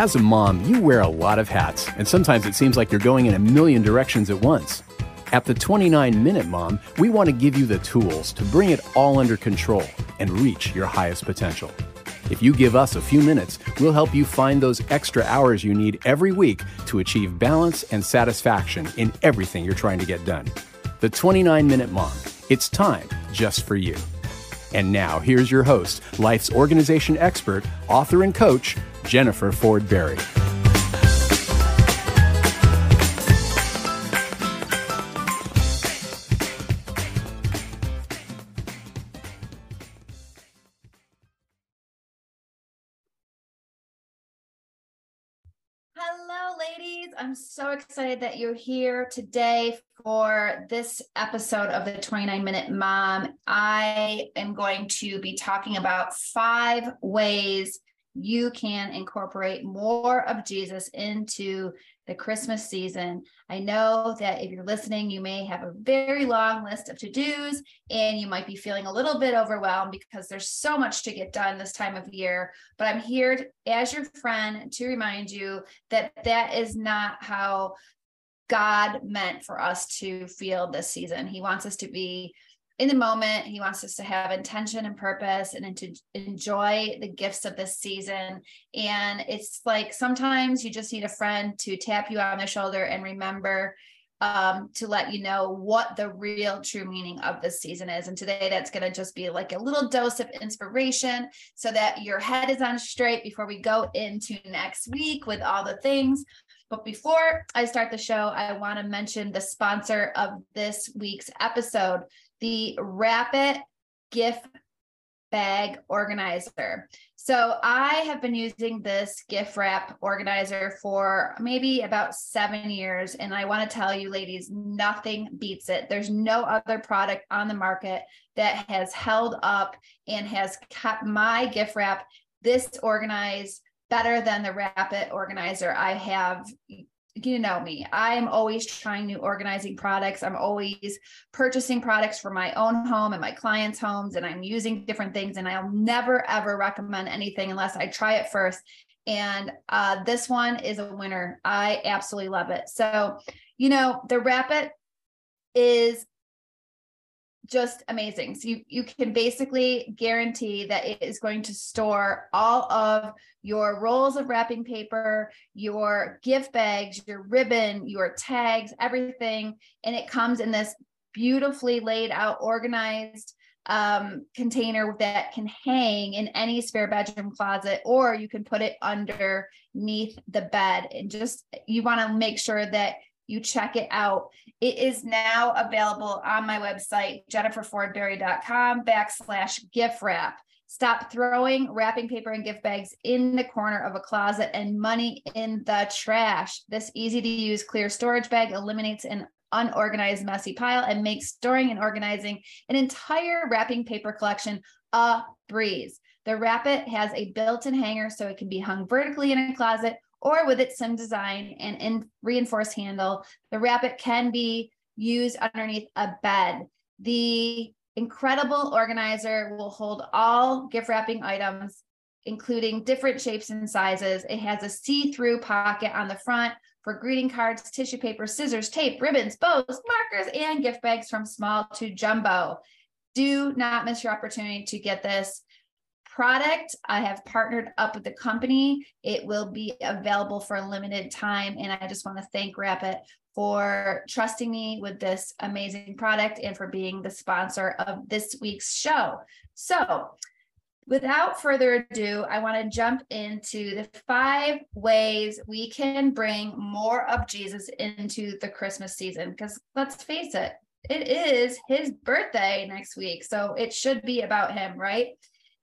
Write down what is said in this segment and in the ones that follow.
As a mom, you wear a lot of hats, and sometimes it seems like you're going in a million directions at once. At the 29 Minute Mom, we want to give you the tools to bring it all under control and reach your highest potential. If you give us a few minutes, we'll help you find those extra hours you need every week to achieve balance and satisfaction in everything you're trying to get done. The 29 Minute Mom. It's time just for you. And now, here's your host, life's organization expert, author, and coach, Jennifer Ford Berry. Hello, ladies. I'm so excited that you're here today for this episode of the 29 Minute Mom. I am going to be talking about five ways you can incorporate more of Jesus into the Christmas season. I know that if you're listening, you may have a very long list of to dos and you might be feeling a little bit overwhelmed because there's so much to get done this time of year. But I'm here as your friend to remind you that that is not how God meant for us to feel this season. He wants us to be in the moment. He wants us to have intention and purpose and to enjoy the gifts of this season. And it's like sometimes you just need a friend to tap you on the shoulder and remember um, to let you know what the real true meaning of this season is. And today that's going to just be like a little dose of inspiration so that your head is on straight before we go into next week with all the things. But before I start the show, I want to mention the sponsor of this week's episode the Wrap-It gift bag organizer. So I have been using this gift wrap organizer for maybe about seven years. And I want to tell you, ladies, nothing beats it. There's no other product on the market that has held up and has kept my gift wrap this organized better than the Wrap-It organizer I have you know me i'm always trying new organizing products. I'm always purchasing products for my own home and my clients homes and i'm using different things and i'll never ever recommend anything unless i try it first. And uh, this one is a winner. I absolutely love it. So you know the Wrap-It is just amazing. So you, you can basically guarantee that it is going to store all of your rolls of wrapping paper, your gift bags, your ribbon, your tags, everything. And it comes in this beautifully laid out, organized um, container that can hang in any spare bedroom closet, or you can put it underneath the bed. And just you want to make sure that you check it out. It is now available on my website, jenniferfordberry.com backslash gift wrap. Stop throwing wrapping paper and gift bags in the corner of a closet and money in the trash. This easy to use clear storage bag eliminates an unorganized, messy pile and makes storing and organizing an entire wrapping paper collection a breeze. The Wrap-It has a built in hanger so it can be hung vertically in a closet or with its sim design and in reinforced handle, the Wrap-It can be used underneath a bed. The incredible organizer will hold all gift wrapping items, including different shapes and sizes. It has a see-through pocket on the front for greeting cards, tissue paper, scissors, tape, ribbons, bows, markers, and gift bags from small to jumbo. Do not miss your opportunity to get this product. I have partnered up with the company. It will be available for a limited time. And I just want to thank Wrap-It for trusting me with this amazing product and for being the sponsor of this week's show. So, without further ado, I want to jump into the five ways we can bring more of Jesus into the Christmas season. Because let's face it, it is his birthday next week. So, it should be about him, right?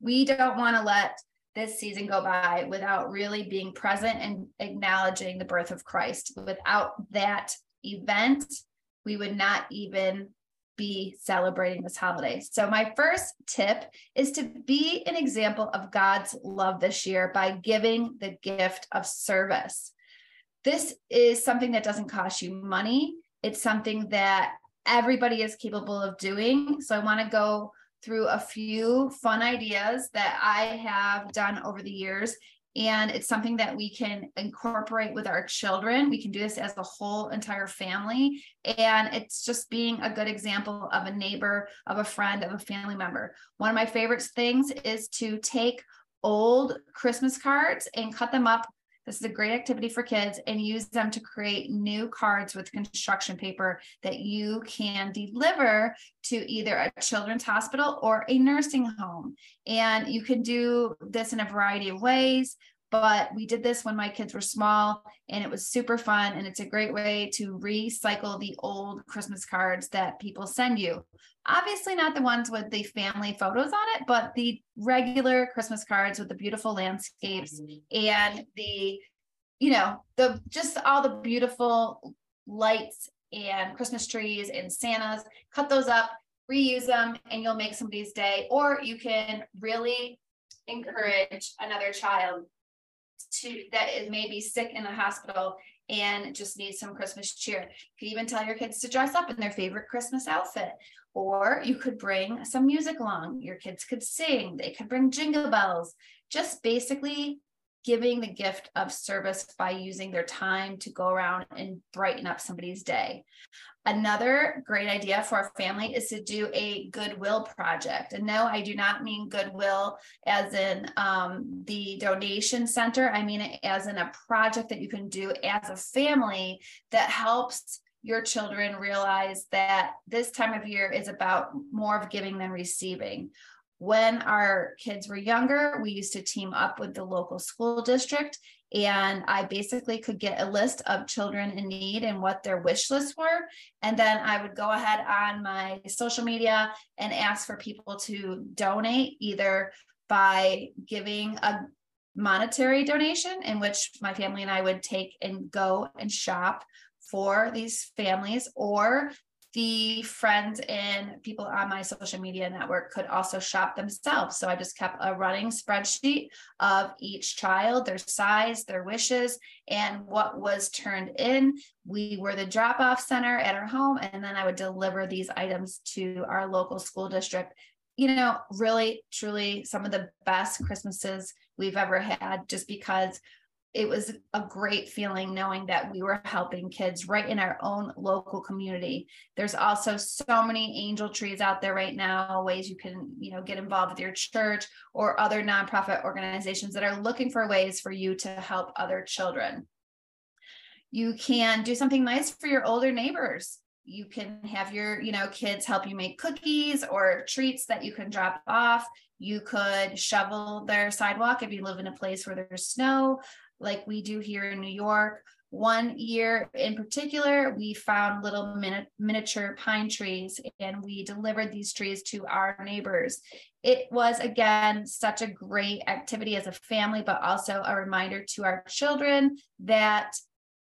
We don't want to let this season go by without really being present and acknowledging the birth of Christ. Without that event, we would not even be celebrating this holiday. So, my first tip is to be an example of God's love this year by giving the gift of service. This is something that doesn't cost you money, it's something that everybody is capable of doing. So, I want to go through a few fun ideas that I have done over the years. And it's something that we can incorporate with our children. We can do this as the whole entire family. And it's just being a good example of a neighbor, of a friend, of a family member. One of my favorite things is to take old Christmas cards and cut them up this is a great activity for kids and use them to create new cards with construction paper that you can deliver to either a children's hospital or a nursing home. And you can do this in a variety of ways but we did this when my kids were small and it was super fun and it's a great way to recycle the old christmas cards that people send you. Obviously not the ones with the family photos on it but the regular christmas cards with the beautiful landscapes and the you know the just all the beautiful lights and christmas trees and santas. Cut those up reuse them and you'll make somebody's day. Or you can really encourage another child to that is maybe sick in the hospital and just needs some Christmas cheer. You could even tell your kids to dress up in their favorite Christmas outfit. Or you could bring some music along. Your kids could sing, they could bring jingle bells. Just basically giving the gift of service by using their time to go around and brighten up somebody's day. Another great idea for a family is to do a goodwill project. And no, I do not mean goodwill as in um, the donation center. I mean it as in a project that you can do as a family that helps your children realize that this time of year is about more of giving than receiving. When our kids were younger, we used to team up with the local school district and I basically could get a list of children in need and what their wish lists were. And then I would go ahead on my social media and ask for people to donate either by giving a monetary donation, in which my family and I would take and go and shop for these families, or the friends and people on my social media network could also shop themselves. So I just kept a running spreadsheet of each child, their size, their wishes, and what was turned in. We were the drop off center at our home, and then I would deliver these items to our local school district. You know, really, truly, some of the best Christmases we've ever had just because it was a great feeling knowing that we were helping kids right in our own local community. There's also so many angel trees out there right now ways you can you know get involved with your church or other nonprofit organizations that are looking for ways for you to help other children. You can do something nice for your older neighbors. You can have your you know kids help you make cookies or treats that you can drop off. You could shovel their sidewalk if you live in a place where there's snow like we do here in New York. One year in particular, we found little mini- miniature pine trees and we delivered these trees to our neighbors. It was, again, such a great activity as a family, but also a reminder to our children that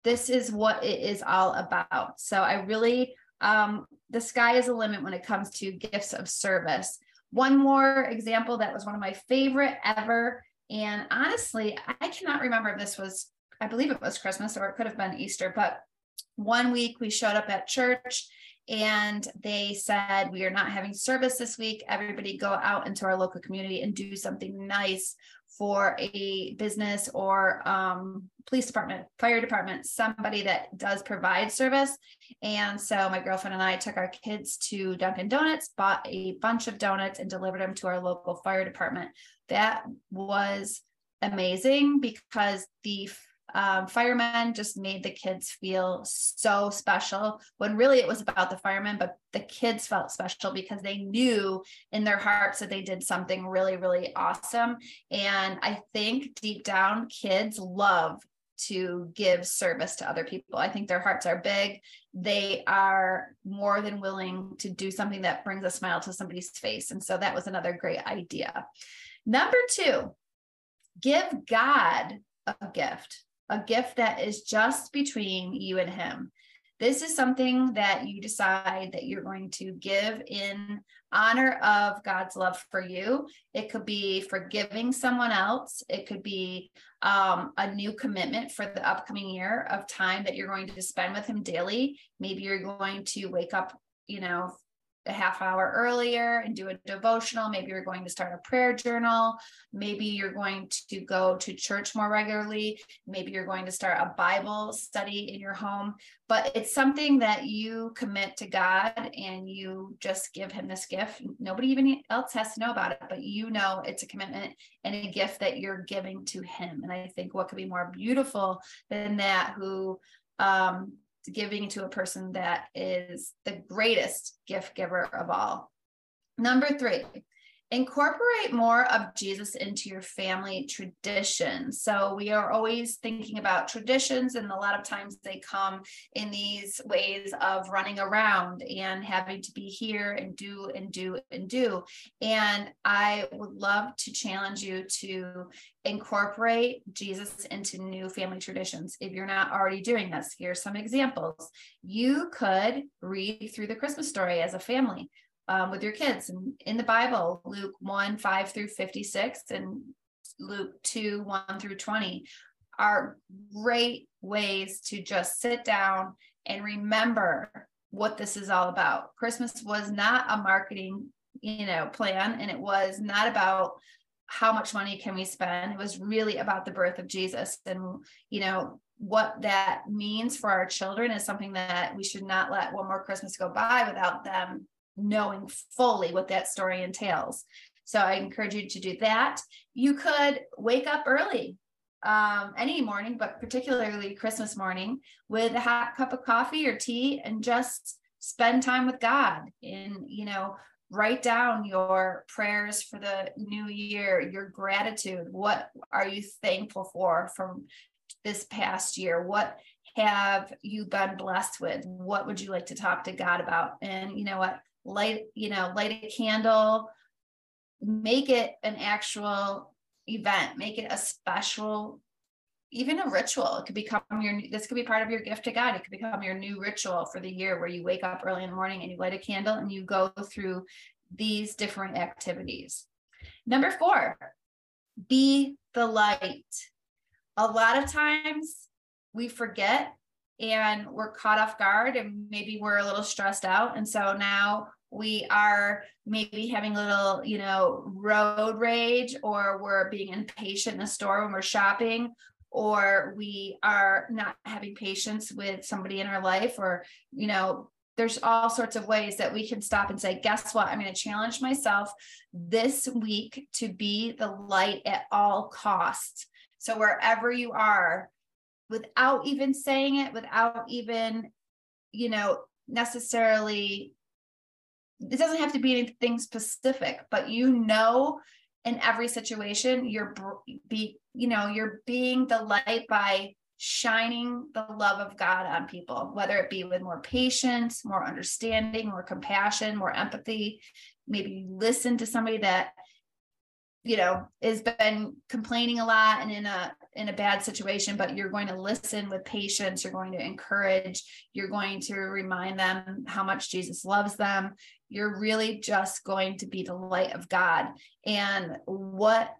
this is what it is all about. So I really, um, the sky is a limit when it comes to gifts of service. One more example that was one of my favorite ever and honestly, I cannot remember if this was, I believe it was Christmas or it could have been Easter, but one week we showed up at church and they said, We are not having service this week. Everybody go out into our local community and do something nice for a business or um, police department, fire department, somebody that does provide service. And so my girlfriend and I took our kids to Dunkin' Donuts, bought a bunch of donuts, and delivered them to our local fire department that was amazing because the um, firemen just made the kids feel so special when really it was about the firemen, but the kids felt special because they knew in their hearts that they did something really, really awesome. And I think deep down, kids love to give service to other people. I think their hearts are big. They are more than willing to do something that brings a smile to somebody's face. And so that was another great idea. Number two, give God a gift, a gift that is just between you and Him. This is something that you decide that you're going to give in honor of God's love for you. It could be forgiving someone else. It could be um, a new commitment for the upcoming year of time that you're going to spend with Him daily. Maybe you're going to wake up, you know, a half hour earlier and do a devotional. Maybe you're going to start a prayer journal. Maybe you're going to go to church more regularly. Maybe you're going to start a Bible study in your home. But it's something that you commit to God and you just give Him this gift. Nobody even else has to know about it, but you know it's a commitment and a gift that you're giving to Him. And I think what could be more beautiful than that, who um, giving to a person that is the greatest gift giver of all. Number three, incorporate more of Jesus into your family tradition. So we are always thinking about traditions, and a lot of times they come in these ways of running around and having to be here and do and do and do. And I would love to challenge you to incorporate Jesus into new family traditions. If you're not already doing this, here's some examples. You could read through the Christmas story as a family um, with your kids. And in the Bible, Luke 1 5 through 56 and Luke 2 1 through 20 are great ways to just sit down and remember what this is all about. Christmas was not a marketing, you know, plan and it was not about how much money can we spend. It was really about the birth of Jesus and you know what that means for our children is something that we should not let one more Christmas go by without them knowing fully what that story entails. So I encourage you to do that. You could wake up early um, any morning, but particularly Christmas morning, with a hot cup of coffee or tea and just spend time with God and, you know, write down your prayers for the new year, your gratitude. What are you thankful for from this past year? What have you been blessed with? What would you like to talk to God about? And you know what? Light you know light a candle make it an actual event make it a special even a ritual. It could become your this could be part of your gift to god. It could become your new ritual for the year where you wake up early in the morning and you light a candle and you go through these different activities. Number four be the light. A lot of times we forget and we're caught off guard and maybe we're a little stressed out. And so now we are maybe having a little, you know, road rage, or we're being impatient in a store when we're shopping, or we are not having patience with somebody in our life, or, you know, there's all sorts of ways that we can stop and say, guess what? I'm going to challenge myself this week to be the light at all costs. So wherever you are, without even saying it, without even, you know, necessarily it doesn't have to be anything specific, but you know, in every situation, you're be, you know, you're being the light by shining the love of God on people, whether it be with more patience, more understanding, more compassion, more empathy. Maybe listen to somebody that you know has been complaining a lot and in a in a bad situation but you're going to listen with patience you're going to encourage you're going to remind them how much Jesus loves them. You're really just going to be the light of God. And what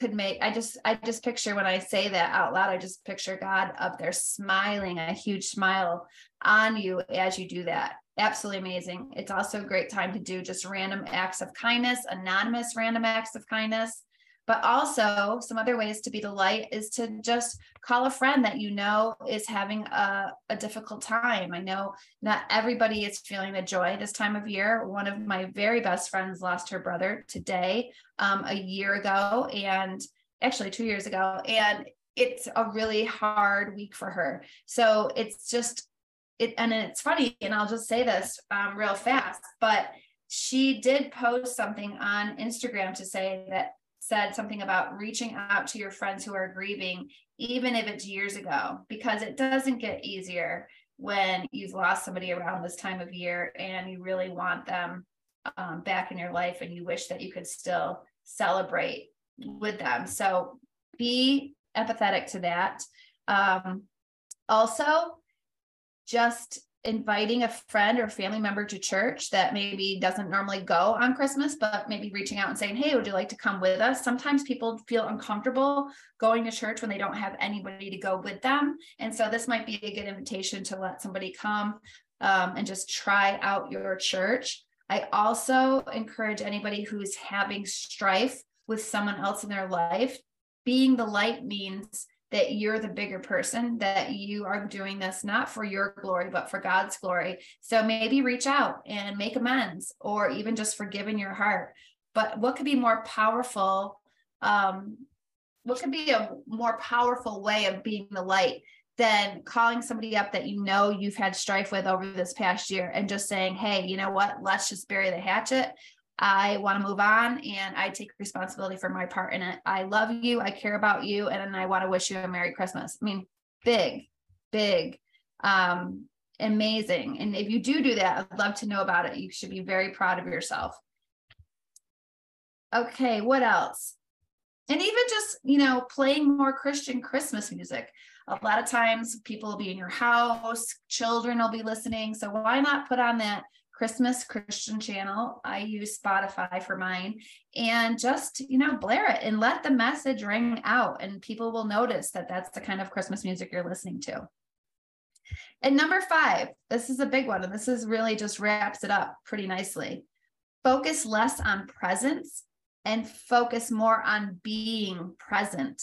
could make I just I just picture when I say that out loud I just picture God up there smiling a huge smile on you as you do that absolutely amazing. It's also a great time to do just random acts of kindness, anonymous random acts of kindness. But also, some other ways to be the light is to just call a friend that you know is having a, a difficult time. I know not everybody is feeling the joy this time of year. One of my very best friends lost her brother today, um, a year ago, and actually two years ago. And it's a really hard week for her. So it's just it and it's funny and i'll just say this um, real fast but she did post something on instagram to say that said something about reaching out to your friends who are grieving even if it's years ago because it doesn't get easier when you've lost somebody around this time of year and you really want them um, back in your life and you wish that you could still celebrate with them. So be empathetic to that. Um, also just inviting a friend or family member to church that maybe doesn't normally go on Christmas, but maybe reaching out and saying, Hey, would you like to come with us? Sometimes people feel uncomfortable going to church when they don't have anybody to go with them. And so this might be a good invitation to let somebody come um, and just try out your church. I also encourage anybody who's having strife with someone else in their life. Being the light means that you're the bigger person, that you are doing this not for your glory, but for God's glory. So maybe reach out and make amends or even just forgive in your heart. But what could be more powerful? Um, what could be a more powerful way of being the light than calling somebody up that you know you've had strife with over this past year and just saying, hey, you know what? Let's just bury the hatchet. I want to move on and I take responsibility for my part in it. I love you. I care about you. And I want to wish you a Merry Christmas. I mean, big, big, um, amazing. And if you do do that, I'd love to know about it. You should be very proud of yourself. Okay, what else? And even just, you know, playing more Christian Christmas music. A lot of times people will be in your house, children will be listening. So why not put on that Christmas Christian channel. I use Spotify for mine and just, you know, blare it and let the message ring out and people will notice that that's the kind of Christmas music you're listening to. And number 5, this is a big one and this is really just wraps it up pretty nicely. Focus less on presents and focus more on being present.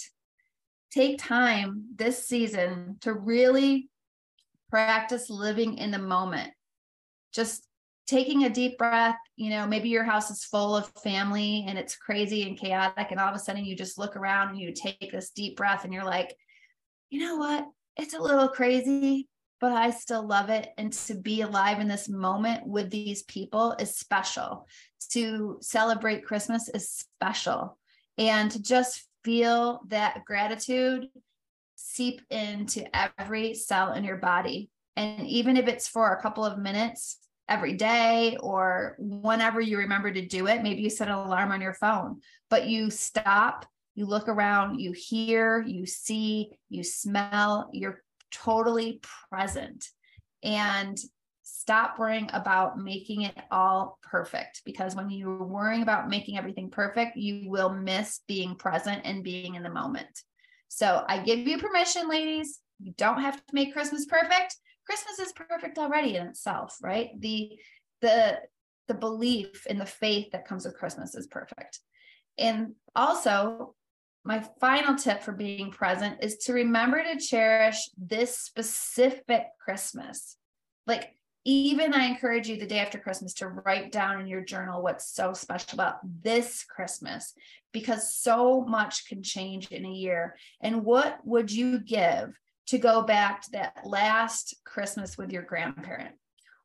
Take time this season to really practice living in the moment. Just taking a deep breath, you know, maybe your house is full of family and it's crazy and chaotic. And all of a sudden you just look around and you take this deep breath and you're like, you know what? It's a little crazy, but I still love it. And to be alive in this moment with these people is special. To celebrate Christmas is special. And to just feel that gratitude seep into every cell in your body. And even if it's for a couple of minutes, every day or whenever you remember to do it. Maybe you set an alarm on your phone, but you stop, you look around, you hear, you see, you smell, you're totally present. And stop worrying about making it all perfect because when you're worrying about making everything perfect, you will miss being present and being in the moment. So I give you permission, ladies. You don't have to make Christmas perfect, Christmas is perfect already in itself, right? The the the belief in the faith that comes with Christmas is perfect. And also, my final tip for being present is to remember to cherish this specific Christmas. Like, even I encourage you the day after Christmas to write down in your journal what's so special about this Christmas, because so much can change in a year. And what would you give to go back to that last Christmas with your grandparent.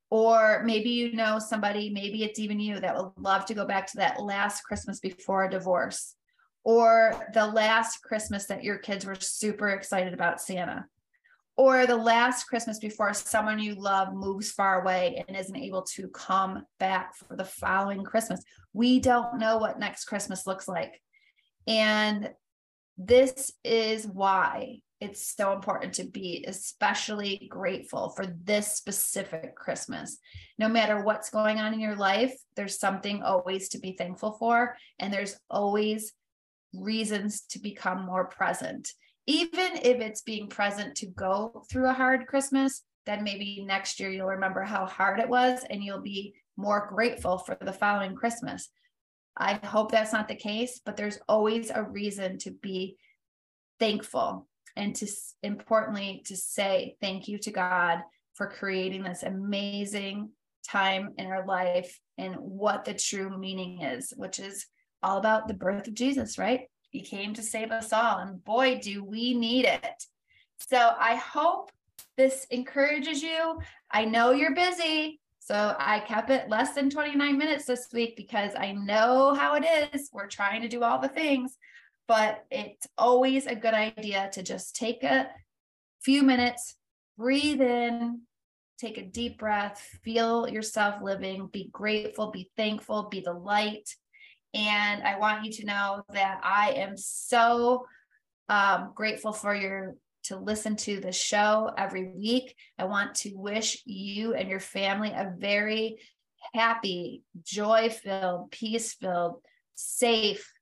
Or maybe you know somebody, maybe it's even you that would love to go back to that last Christmas before a divorce, or the last Christmas that your kids were super excited about Santa, or the last Christmas before someone you love moves far away and isn't able to come back for the following Christmas. We don't know what next Christmas looks like. And this is why it's so important to be especially grateful for this specific Christmas. No matter what's going on in your life, there's something always to be thankful for, and there's always reasons to become more present. Even if it's being present to go through a hard Christmas, then maybe next year you'll remember how hard it was and you'll be more grateful for the following Christmas. I hope that's not the case, but there's always a reason to be thankful and to importantly to say thank you to God for creating this amazing time in our life and what the true meaning is, which is all about the birth of Jesus, right? He came to save us all, and boy, do we need it. So I hope this encourages you. I know you're busy. So I kept it less than 29 minutes this week because I know how it is. We're trying to do all the things but it's always a good idea to just take a few minutes, breathe in, take a deep breath, feel yourself living, be grateful, be thankful, be the light. And I want you to know that I am so um, grateful for your to listen to the show every week. I want to wish you and your family a very happy, joy filled, peace filled, safe,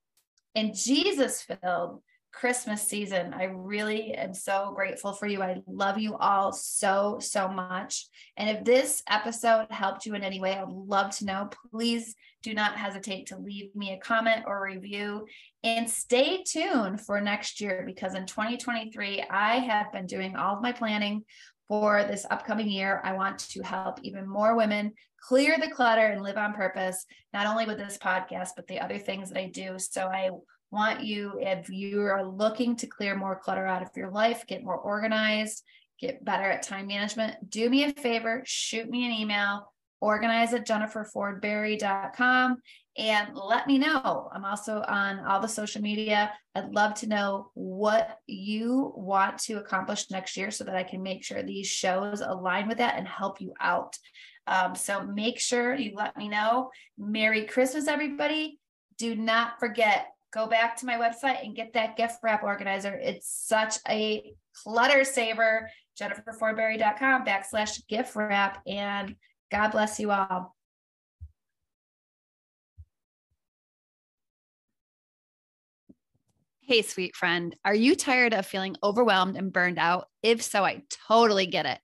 and Jesus filled Christmas season. I really am so grateful for you. I love you all so, so much. And if this episode helped you in any way, I'd love to know. Please do not hesitate to leave me a comment or review and stay tuned for next year because in 2023, I have been doing all of my planning for this upcoming year. I want to help even more women clear the clutter and live on purpose, not only with this podcast, but the other things that I do. So I want you, if you are looking to clear more clutter out of your life, get more organized, get better at time management, do me a favor, shoot me an email, organize at jenniferfordberry.com and let me know. I'm also on all the social media. I'd love to know what you want to accomplish next year so that I can make sure these shows align with that and help you out. Um, so make sure you let me know. Merry Christmas, everybody. Do not forget go back to my website and get that gift wrap organizer. It's such a clutter saver. JenniferFordberry.com backslash gift wrap. And God bless you all. Hey, sweet friend, are you tired of feeling overwhelmed and burned out? If so, I totally get it.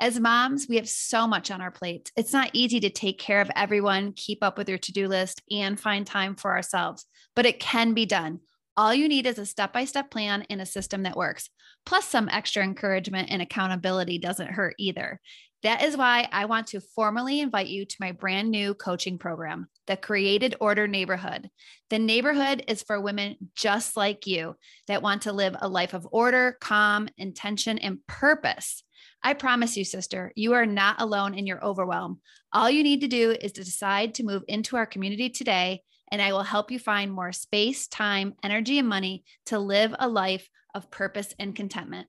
As moms, we have so much on our plates. It's not easy to take care of everyone, keep up with your to do list, and find time for ourselves, but it can be done. All you need is a step by step plan and a system that works. Plus, some extra encouragement and accountability doesn't hurt either. That is why I want to formally invite you to my brand new coaching program, the Created Order Neighborhood. The neighborhood is for women just like you that want to live a life of order, calm, intention, and purpose. I promise you, sister, you are not alone in your overwhelm. All you need to do is to decide to move into our community today, and I will help you find more space, time, energy, and money to live a life of purpose and contentment.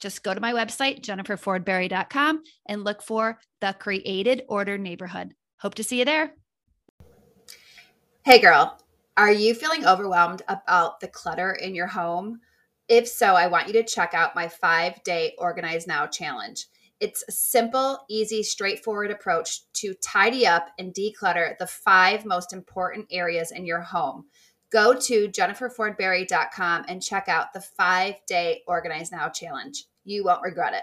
Just go to my website, jenniferfordberry.com, and look for the Created Order Neighborhood. Hope to see you there. Hey, girl, are you feeling overwhelmed about the clutter in your home? If so, I want you to check out my five day Organize Now challenge. It's a simple, easy, straightforward approach to tidy up and declutter the five most important areas in your home go to jenniferfordberry.com and check out the five day Organize Now challenge. You won't regret it.